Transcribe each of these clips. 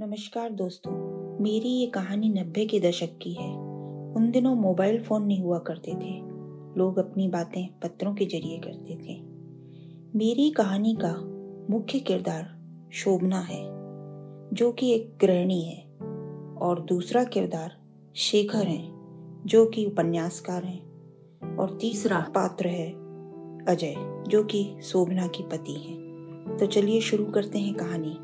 नमस्कार दोस्तों, मेरी ये कहानी नब्बे के दशक की है। उन दिनों मोबाइल फ़ोन नहीं हुआ करते थे। लोग अपनी बातें पत्रों के ज़रिए करते थे। मेरी कहानी का मुख्य किरदार शोभना है, जो कि एक गृहिणी है, और दूसरा किरदार शेखर है, जो कि उपन्यासकार हैं, और तीसरा पात्र है अजय, जो कि शोभना की पति हैं। तो चलिए शुरू करते हैं कहानी।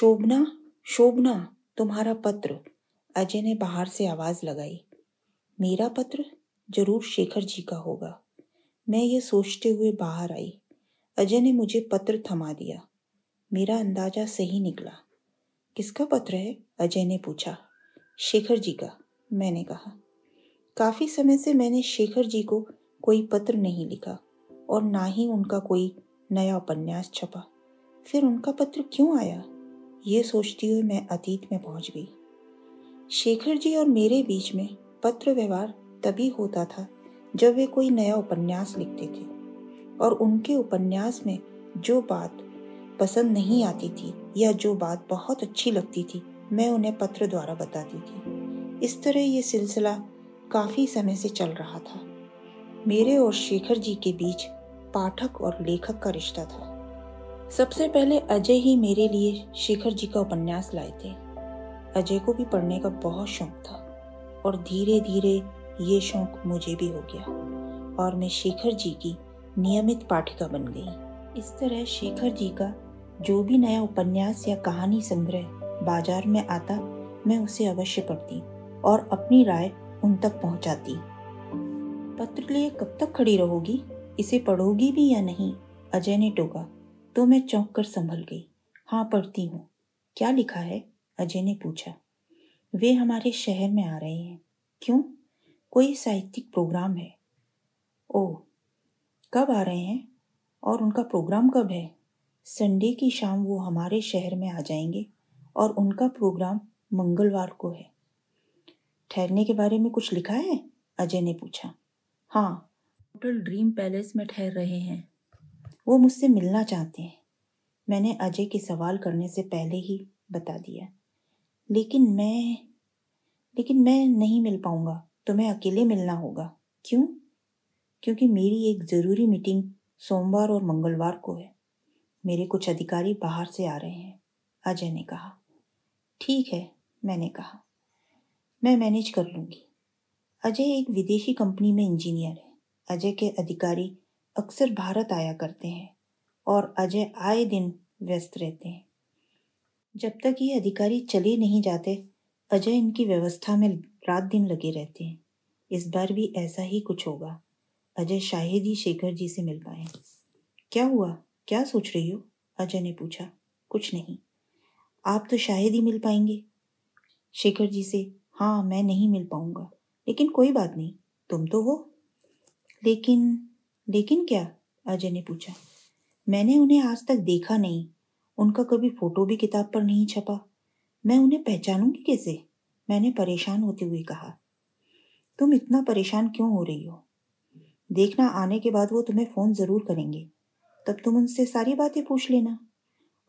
शोभना शोभना, तुम्हारा पत्र। अजय ने बाहर से आवाज़ लगाई। मेरा पत्र? ज़रूर शेखर जी का होगा। मैं ये सोचते हुए बाहर आई। अजय ने मुझे पत्र थमा दिया। मेरा अंदाज़ा सही निकला। किसका पत्र है? अजय ने पूछा। शेखर जी का, मैंने कहा। काफ़ी समय से मैंने शेखर जी को कोई पत्र नहीं लिखा और ना ही उनका कोई नया उपन्यास छपा। फिर उनका पत्र क्यों आया? ये सोचती हुई मैं अतीत में पहुँच गई। शेखर जी और मेरे बीच में पत्र व्यवहार तभी होता था जब वे कोई नया उपन्यास लिखते थे और उनके उपन्यास में जो बात पसंद नहीं आती थी या जो बात बहुत अच्छी लगती थी, मैं उन्हें पत्र द्वारा बताती थी। इस तरह ये सिलसिला काफ़ी समय से चल रहा था। मेरे और शेखर जी के बीच पाठक और लेखक का रिश्ता था। सबसे पहले अजय ही मेरे लिए शेखर जी का उपन्यास लाए थे। अजय को भी पढ़ने का बहुत शौक था और धीरे धीरे ये शौक मुझे भी हो गया और मैं शेखर जी की नियमित पाठिका बन गई। इस तरह शेखर जी का जो भी नया उपन्यास या कहानी संग्रह बाज़ार में आता, मैं उसे अवश्य पढ़ती और अपनी राय उन तक पहुंचाती। पत्र लिए कब तक खड़ी रहोगी? इसे पढ़ोगी भी या नहीं? अजय ने टोका। तो मैं चौंक कर संभल गई। हाँ पढ़ती हूँ। क्या लिखा है? अजय ने पूछा। वे हमारे शहर में आ रहे हैं। क्यों? कोई साहित्यिक प्रोग्राम है। ओ कब आ रहे हैं? और उनका प्रोग्राम कब है? संडे की शाम वो हमारे शहर में आ जाएँगे और उनका प्रोग्राम मंगलवार को है। ठहरने के बारे में कुछ लिखा है? अजय ने पूछा। हाँ होटल ड्रीम पैलेस में ठहर रहे हैं। वो मुझसे मिलना चाहते हैं। मैंने अजय के सवाल करने से पहले ही बता दिया। लेकिन मैं लेकिन मैं नहीं मिल पाऊँगा। तुम्हें अकेले मिलना होगा। क्यों? क्योंकि मेरी एक ज़रूरी मीटिंग सोमवार और मंगलवार को है। मेरे कुछ अधिकारी बाहर से आ रहे हैं, अजय ने कहा। ठीक है, मैंने कहा। मैं मैनेज कर लूँगी। अजय एक विदेशी कंपनी में इंजीनियर है। अजय के अधिकारी अक्सर भारत आया करते हैं और अजय आए दिन व्यस्त रहते हैं। जब तक ये अधिकारी चले नहीं जाते, अजय इनकी व्यवस्था में रात दिन लगे रहते हैं। इस बार भी ऐसा ही कुछ होगा। अजय शाहिद ही शेखर जी से मिल पाए। क्या हुआ? क्या सोच रही हो? अजय ने पूछा। कुछ नहीं। आप तो शाहिद ही मिल पाएँगे। शेखर जी से हाँ मैं नहीं मिल पाऊँगा। लेकिन कोई बात नहीं। तुम तो हो। लेकिन लेकिन क्या? अजय ने पूछा। मैंने उन्हें आज तक देखा नहीं। उनका कभी फ़ोटो भी किताब पर नहीं छपा। मैं उन्हें पहचानूँगी कैसे? मैंने परेशान होते हुए कहा। तुम इतना परेशान क्यों हो रही हो? देखना आने के बाद वो तुम्हें फ़ोन ज़रूर करेंगे। तब तुम उनसे सारी बातें पूछ लेना।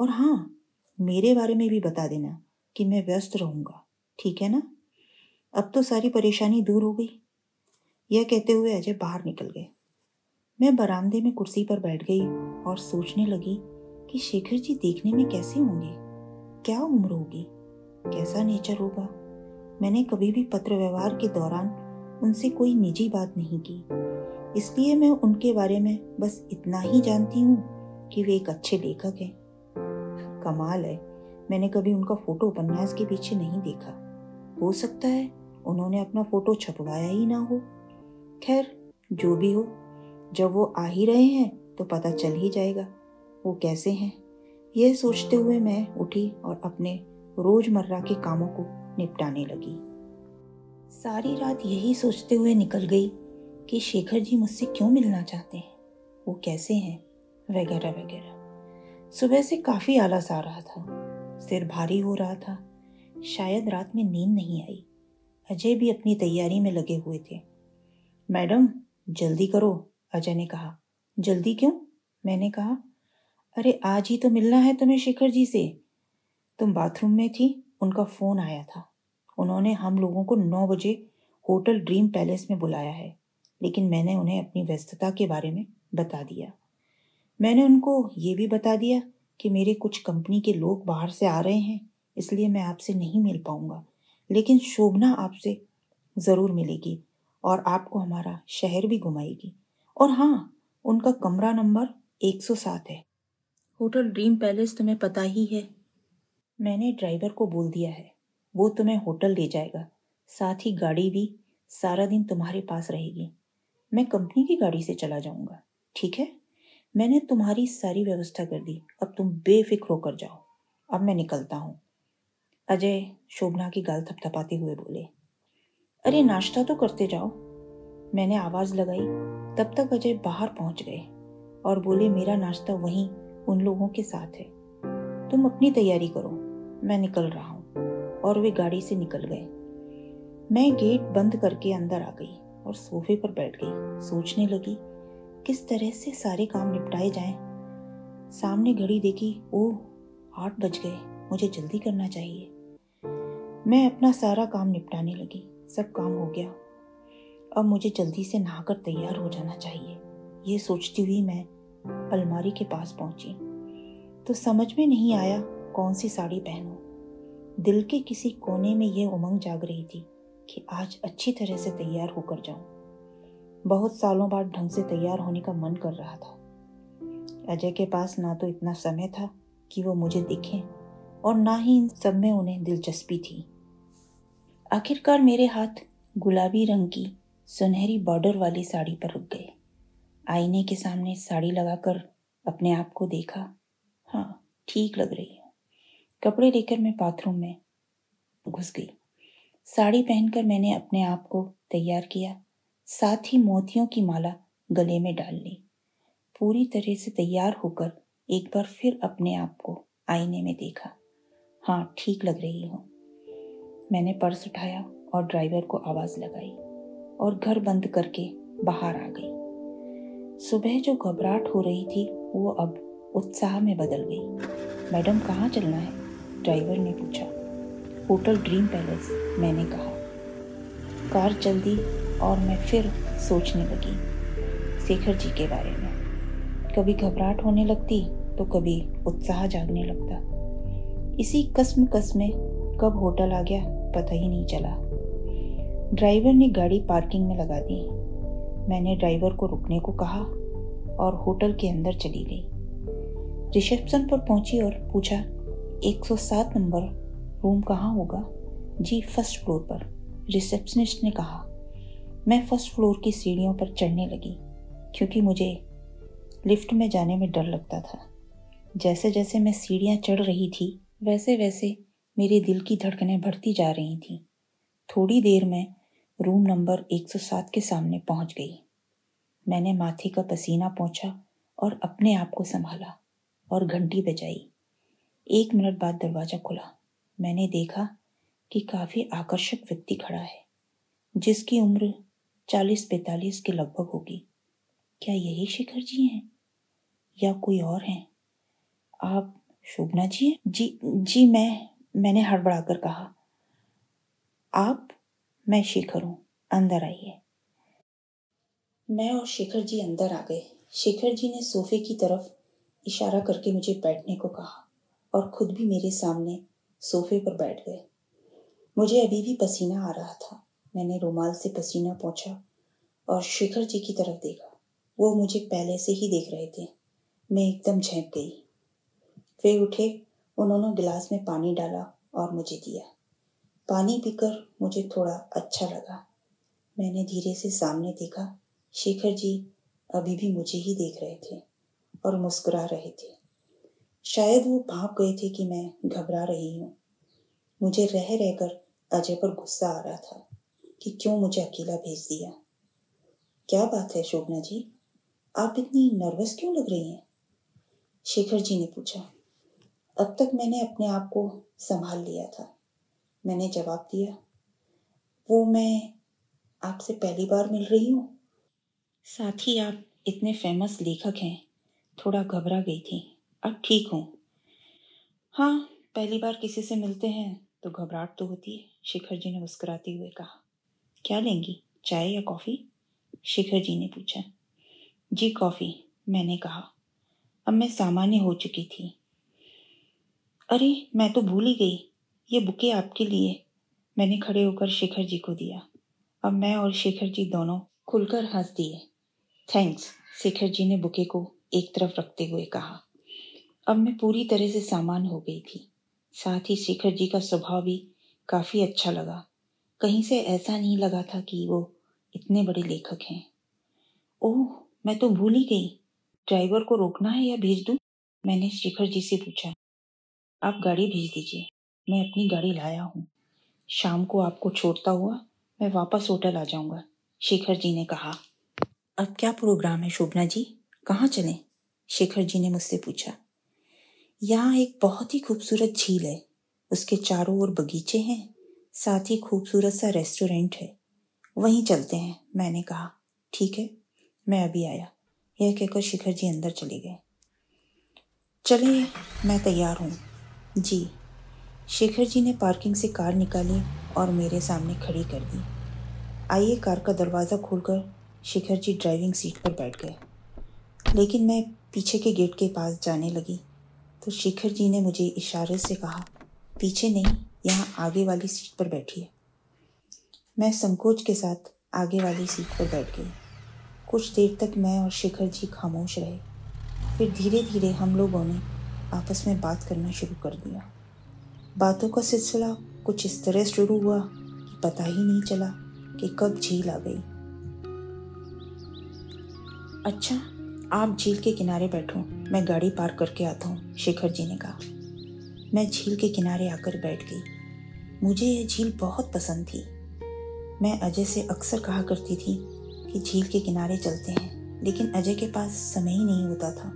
और हाँ मेरे बारे में भी बता देना कि मैं व्यस्त रहूँगा। ठीक है ना? अब तो सारी परेशानी दूर हो गई। यह कहते हुए अजय बाहर निकल गए। मैं बरामदे में कुर्सी पर बैठ गई और सोचने लगी कि शेखर जी देखने में कैसे होंगे? क्या उम्र होगी? कैसा नेचर होगा? मैंने कभी भी पत्र व्यवहार के दौरान उनसे कोई निजी बात नहीं की। इसलिए मैं उनके बारे में बस इतना ही जानती हूँ कि वे एक अच्छे लेखक हैं। कमाल है, मैंने कभी उनका फ़ोटो उपन्यास के पीछे नहीं देखा। हो सकता है उन्होंने अपना फ़ोटो छपवाया ही ना हो। खैर, जो भी हो जब वो आ ही रहे हैं तो पता चल ही जाएगा, वो कैसे हैं। यह सोचते हुए मैं उठी और अपने रोज़मर्रा के कामों को निपटाने लगी। सारी रात यही सोचते हुए निकल गई कि शेखर जी मुझसे क्यों मिलना चाहते हैं, वो कैसे हैं, वगैरह वगैरह। सुबह से काफ़ी आलस आ रहा था, सिर भारी हो रहा था, शायद रात में नींद नहीं आई, अजय भी अपनी तैयारी में लगे हुए थे। मैडम, जल्दी करो अजय ने कहा, जल्दी क्यों? मैंने कहा, अरे, आज ही तो मिलना है तुम्हें शेखर जी से। तुम बाथरूम में थी, उनका फ़ोन आया था। उन्होंने हम लोगों को नौ बजे होटल ड्रीम पैलेस में बुलाया है, लेकिन मैंने उन्हें अपनी व्यस्तता के बारे में बता दिया। मैंने उनको ये भी बता दिया कि मेरे कुछ कंपनी के लोग बाहर से आ रहे हैं, इसलिए मैं आपसे नहीं मिल पाऊँगा। लेकिन शोभना आपसे ज़रूर मिलेगी और आपको हमारा शहर भी घुमाएगी। और हाँ उनका कमरा नंबर 107 है। होटल ड्रीम पैलेस तुम्हें पता ही है। मैंने ड्राइवर को बोल दिया है वो तुम्हें होटल ले जाएगा साथ ही गाड़ी भी सारा दिन तुम्हारे पास रहेगी। मैं कंपनी की गाड़ी से चला जाऊँगा ठीक है? मैंने तुम्हारी सारी व्यवस्था कर दी अब तुम बेफिक्र होकर जाओ। अब मैं निकलता हूँ। अजय शोभना की गाल थपथपाते हुए बोले अरे नाश्ता तो करते जाओ। मैंने आवाज़ लगाई। तब तक अजय बाहर पहुँच गए और बोले, मेरा नाश्ता वहीं उन लोगों के साथ है। तुम अपनी तैयारी करो, मैं निकल रहा हूँ। और वे गाड़ी से निकल गए। मैं गेट बंद करके अंदर आ गई और सोफे पर बैठ गई। सोचने लगी, किस तरह से सारे काम निपटाए जाएँ। सामने घड़ी देखी ओ आठ बज गए, मुझे जल्दी करना चाहिए। मैं अपना सारा काम निपटाने लगी। सब काम हो गया। अब मुझे जल्दी से नहाकर तैयार हो जाना चाहिए ये सोचती हुई मैं अलमारी के पास पहुँची तो समझ में नहीं आया कौन सी साड़ी पहनूं। दिल के किसी कोने में यह उमंग जाग रही थी कि आज अच्छी तरह से तैयार होकर जाऊँ। बहुत सालों बाद ढंग से तैयार होने का मन कर रहा था अजय के पास ना तो इतना समय था कि वो मुझे दिखें और ना ही इन सब में उन्हें दिलचस्पी थी आखिरकार मेरे हाथ गुलाबी रंग की सुनहरी बॉर्डर वाली साड़ी पर रुक गए आईने के सामने साड़ी लगाकर अपने आप को देखा। हाँ ठीक लग रही हूँ। कपड़े लेकर मैं बाथरूम में घुस गई। साड़ी पहनकर मैंने अपने आप को तैयार किया। साथ ही मोतियों की माला गले में डाल ली। पूरी तरह से तैयार होकर एक बार फिर अपने आप को आईने में देखा। हाँ ठीक लग रही हूँ। मैंने पर्स उठाया और ड्राइवर को आवाज़ लगाई। और घर बंद करके बाहर आ गई। सुबह जो घबराहट हो रही थी, वो अब उत्साह में बदल गई। मैडम, कहाँ चलना है? ड्राइवर ने पूछा। होटल ड्रीम पैलेस, मैंने कहा। कार चल दी और मैं फिर सोचने लगी शेखर जी के बारे में। कभी घबराहट होने लगती तो कभी उत्साह जागने लगता। इसी कस्म कस्म कब होटल आ गया, पता ही नहीं चला। ड्राइवर ने गाड़ी पार्किंग में लगा दी। मैंने ड्राइवर को रुकने को कहा और होटल के अंदर चली गई। रिसेप्शन पर पहुँची और पूछा 107 नंबर रूम कहाँ होगा? जी, फ़र्स्ट फ्लोर पर, रिसेप्शनिस्ट ने कहा। मैं फ़र्स्ट फ्लोर की सीढ़ियों पर चढ़ने लगी, क्योंकि मुझे लिफ्ट में जाने में डर लगता था। जैसे जैसे मैं सीढ़ियाँ चढ़ रही थी वैसे वैसे मेरे दिल की धड़कनें बढ़ती जा रही थीं। थोड़ी देर में रूम नंबर 107 के सामने पहुँच गई। मैंने माथे का पसीना पहुँचा और अपने आप को संभाला और घंटी बजाई। एक मिनट बाद दरवाज़ा खुला। मैंने देखा कि काफ़ी आकर्षक व्यक्ति खड़ा है, जिसकी उम्र चालीस पैतालीस के लगभग होगी। क्या यही शिखर जी हैं या कोई और हैं? आप शोभना जी हैं? जी जी मैं, मैंने हड़बड़ाकर कहा। आप मैं शेखर हूँ, अंदर आइए। मैं और शेखर जी अंदर आ गए। शेखर जी ने सोफे की तरफ़ इशारा करके मुझे बैठने को कहा और खुद भी मेरे सामने सोफे पर बैठ गए। मुझे अभी भी पसीना आ रहा था। मैंने रुमाल से पसीना पहुँचा और शेखर जी की तरफ़ देखा। वो मुझे पहले से ही देख रहे थे। मैं एकदम झेंप गई। वे उठे, उन्होंने गिलास में पानी डाला और मुझे दिया। पानी पीकर मुझे थोड़ा अच्छा लगा। मैंने धीरे से सामने देखा, शेखर जी अभी भी मुझे ही देख रहे थे और मुस्कुरा रहे थे। शायद वो भाप गए थे कि मैं घबरा रही हूँ। मुझे रह रहकर अजय पर गुस्सा आ रहा था कि क्यों मुझे अकेला भेज दिया। क्या बात है शोभना जी, आप इतनी नर्वस क्यों लग रही हैं? शेखर जी ने पूछा। अब तक मैंने अपने आप को संभाल लिया था। मैंने जवाब दिया। वो मैं आपसे पहली बार मिल रही हूँ। साथ ही आप इतने फ़ेमस लेखक हैं। थोड़ा घबरा गई थी। अब ठीक हूँ। हाँ पहली बार किसी से मिलते हैं तो घबराहट तो होती है, शिखर जी ने मुस्कुराते हुए कहा। क्या लेंगी, चाय या कॉफ़ी? शिखर जी ने पूछा। जी, कॉफ़ी, मैंने कहा। अब मैं सामान्य हो चुकी थी। अरे, मैं तो भूल ही गई। ये बुके आपके लिए। मैंने खड़े होकर शेखर जी को दिया। अब मैं और शेखर जी दोनों खुलकर हंस दिए थैंक्स, शेखर जी ने बुके को एक तरफ़ रखते हुए कहा। अब मैं पूरी तरह से सामान हो गई थी। साथ ही शेखर जी का स्वभाव भी काफ़ी अच्छा लगा। कहीं से ऐसा नहीं लगा था कि वो इतने बड़े लेखक हैं। ओह, मैं तो भूल ही गई। ड्राइवर को रोकना है या भेज दूँ? मैंने शेखर जी से पूछा। आप गाड़ी भेज दीजिए। मैं अपनी गाड़ी लाया हूँ। शाम को आपको छोड़ता हुआ मैं वापस होटल आ जाऊँगा, शेखर जी ने कहा। अब क्या प्रोग्राम है शोभना जी? कहाँ चलें? शेखर जी ने मुझसे पूछा। यहाँ एक बहुत ही खूबसूरत झील है। उसके चारों ओर बगीचे हैं, साथ ही खूबसूरत सा रेस्टोरेंट है। वहीं चलते हैं, मैंने कहा। ठीक है, मैं अभी आया। यह कहकर शिखर जी अंदर चले गए। चलिए मैं तैयार हूँ। जी। शेखर जी ने पार्किंग से कार निकाली और मेरे सामने खड़ी कर दी। आइए कार का दरवाज़ा खोलकर शेखर जी ड्राइविंग सीट पर बैठ गए। लेकिन मैं पीछे के गेट के पास जाने लगी तो शेखर जी ने मुझे इशारे से कहा, पीछे नहीं, यहाँ आगे वाली सीट पर बैठिए। मैं संकोच के साथ आगे वाली सीट पर बैठ गई। कुछ देर तक मैं और शेखर जी खामोश रहे। फिर धीरे धीरे हम लोगों ने आपस में बात करना शुरू कर दिया। बातों का सिलसिला कुछ इस तरह शुरू हुआ कि पता ही नहीं चला कि कब झील आ गई। अच्छा आप झील के किनारे बैठो, मैं गाड़ी पार्क करके आता हूँ, शेखर जी ने कहा। मैं झील के किनारे आकर बैठ गई। मुझे यह झील बहुत पसंद थी। मैं अजय से अक्सर कहा करती थी कि झील के किनारे चलते हैं, लेकिन अजय के पास समय ही नहीं होता था।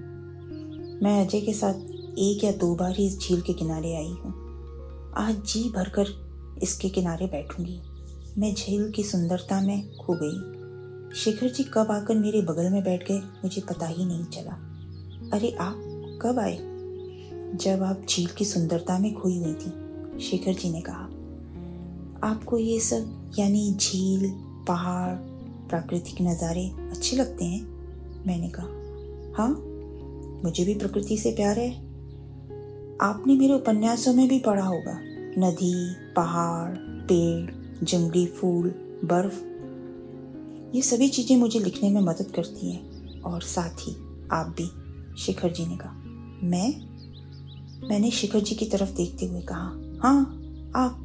मैं अजय के साथ एक या दो बार ही इस झील के किनारे आई हूँ। आज जी भरकर इसके किनारे बैठूँगी। मैं झील की सुंदरता में खो गई। शेखर जी कब आकर मेरे बगल में बैठ गए, मुझे पता ही नहीं चला। अरे आप कब आए? जब आप झील की सुंदरता में खोई हुई थी, शेखर जी ने कहा। आपको ये सब, यानी झील, पहाड़, प्राकृतिक नज़ारे अच्छे लगते हैं? मैंने कहा हाँ मुझे भी प्रकृति से प्यार है। आपने मेरे उपन्यासों में भी पढ़ा होगा। नदी, पहाड़, पेड़, जंगली फूल, बर्फ़। ये सभी चीज़ें मुझे लिखने में मदद करती हैं, और साथ ही आप भी, शिखर जी ने कहा। मैं? मैंने शिखर जी की तरफ़ देखते हुए कहा हाँ आप।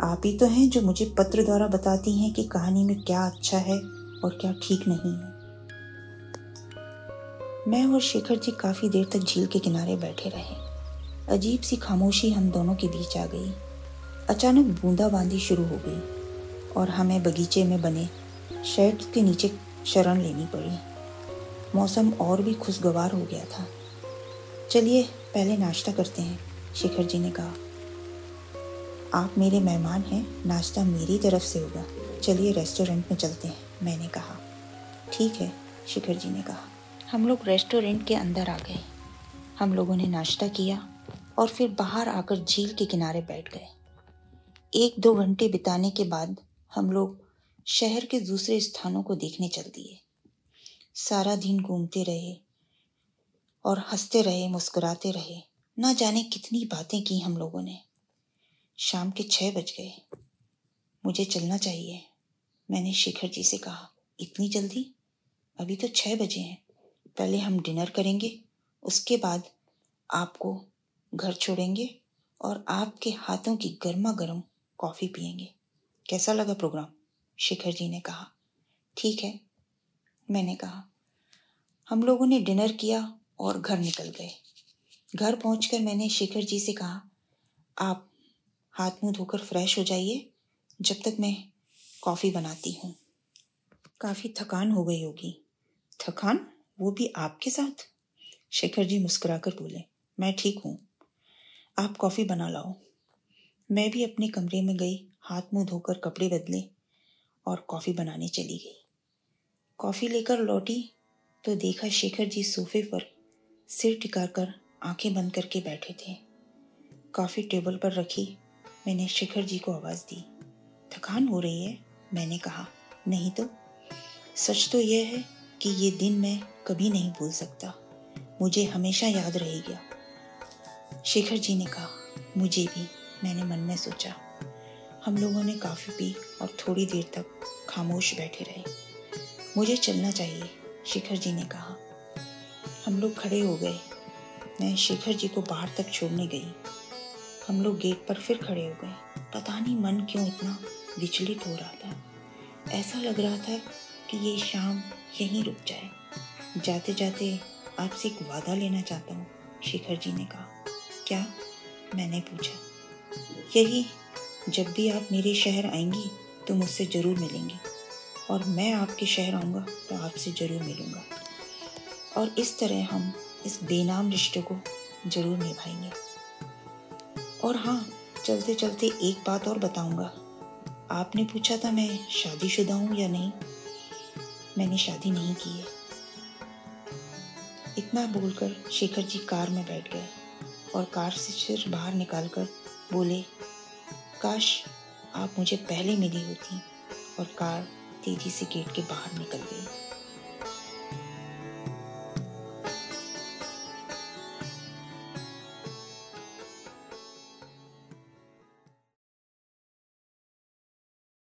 आप ही तो हैं जो मुझे पत्र द्वारा बताती हैं कि कहानी में क्या अच्छा है और क्या ठीक नहीं है। मैं और शेखर जी काफ़ी देर तक झील के किनारे बैठे रहे। अजीब सी खामोशी हम दोनों के बीच आ गई। अचानक बूंदाबांदी शुरू हो गई और हमें बगीचे में बने शेड के नीचे शरण लेनी पड़ी। मौसम और भी खुशगवार हो गया था। चलिए, पहले नाश्ता करते हैं, शेखर जी ने कहा। आप मेरे मेहमान हैं, नाश्ता मेरी तरफ़ से होगा। चलिए रेस्टोरेंट में चलते हैं, मैंने कहा। ठीक है, शिखर जी ने कहा। हम लोग रेस्टोरेंट के अंदर आ गए। हम लोगों ने नाश्ता किया। और फिर बाहर आकर झील के किनारे बैठ गए। एक दो घंटे बिताने के बाद हम लोग शहर के दूसरे स्थानों को देखने चल दिए। सारा दिन घूमते रहे और हँसते रहे, मुस्कुराते रहे। ना जाने कितनी बातें की हम लोगों ने। शाम के छः बज गए। मुझे चलना चाहिए, मैंने शेखर जी से कहा। इतनी जल्दी? अभी तो छः बजे हैं। पहले हम डिनर करेंगे, उसके बाद आपको घर छोड़ेंगे और आपके हाथों की गर्मा गर्म कॉफ़ी पियेंगे। कैसा लगा प्रोग्राम? शेखर जी ने कहा। ठीक है, मैंने कहा। हम लोगों ने डिनर किया और घर निकल गए। घर पहुंचकर मैंने शेखर जी से कहा, आप हाथ मुँह धोकर फ्रेश हो जाइए जब तक मैं कॉफ़ी बनाती हूँ। काफ़ी थकान हो गई होगी। थकान? वो भी आपके साथ? शेखर जी मुस्कुराकर बोले, मैं ठीक हूँ। आप कॉफ़ी बना लाओ। मैं भी अपने कमरे में गई, हाथ मुँह धोकर कपड़े बदले और कॉफ़ी बनाने चली गई। कॉफ़ी लेकर लौटी तो देखा शेखर जी सोफे पर सिर टिका कर आँखें बंद करके बैठे थे। कॉफ़ी टेबल पर रखी, मैंने शेखर जी को आवाज़ दी। थकान हो रही है? मैंने कहा। नहीं तो? सच तो यह है कि ये दिन मैं कभी नहीं भूल सकता। मुझे हमेशा याद रहेगा। शेखर जी ने कहा, मुझे भी, मैंने मन में सोचा। हम लोगों ने काफ़ी पी और थोड़ी देर तक खामोश बैठे रहे। मुझे चलना चाहिए, शेखर जी ने कहा। हम लोग खड़े हो गए। मैं शेखर जी को बाहर तक छोड़ने गई। हम लोग गेट पर फिर खड़े हो गए। पता नहीं मन क्यों इतना विचलित हो रहा था। ऐसा लग रहा था कि ये शाम यहीं रुक जाए। जाते जाते आपसे एक वादा लेना चाहता हूँ, शेखर जी ने कहा। क्या? मैंने पूछा। यही, जब भी आप मेरे शहर आएँगी तो मुझसे ज़रूर मिलेंगी। और मैं आपके शहर आऊँगा तो आपसे ज़रूर मिलूँगा। और इस तरह हम इस बेनाम रिश्ते को ज़रूर निभाएँगे। और हाँ चलते चलते एक बात और बताऊँगा। आपने पूछा था मैं शादीशुदा हूँ या नहीं? मैंने शादी नहीं की है। इतना बोलकर शेखर जी कार में बैठ गए। और कार से सिर बाहर निकालकर बोले, काश आप मुझे पहले मिली होती और कार तेज़ी से गेट के बाहर निकल गई।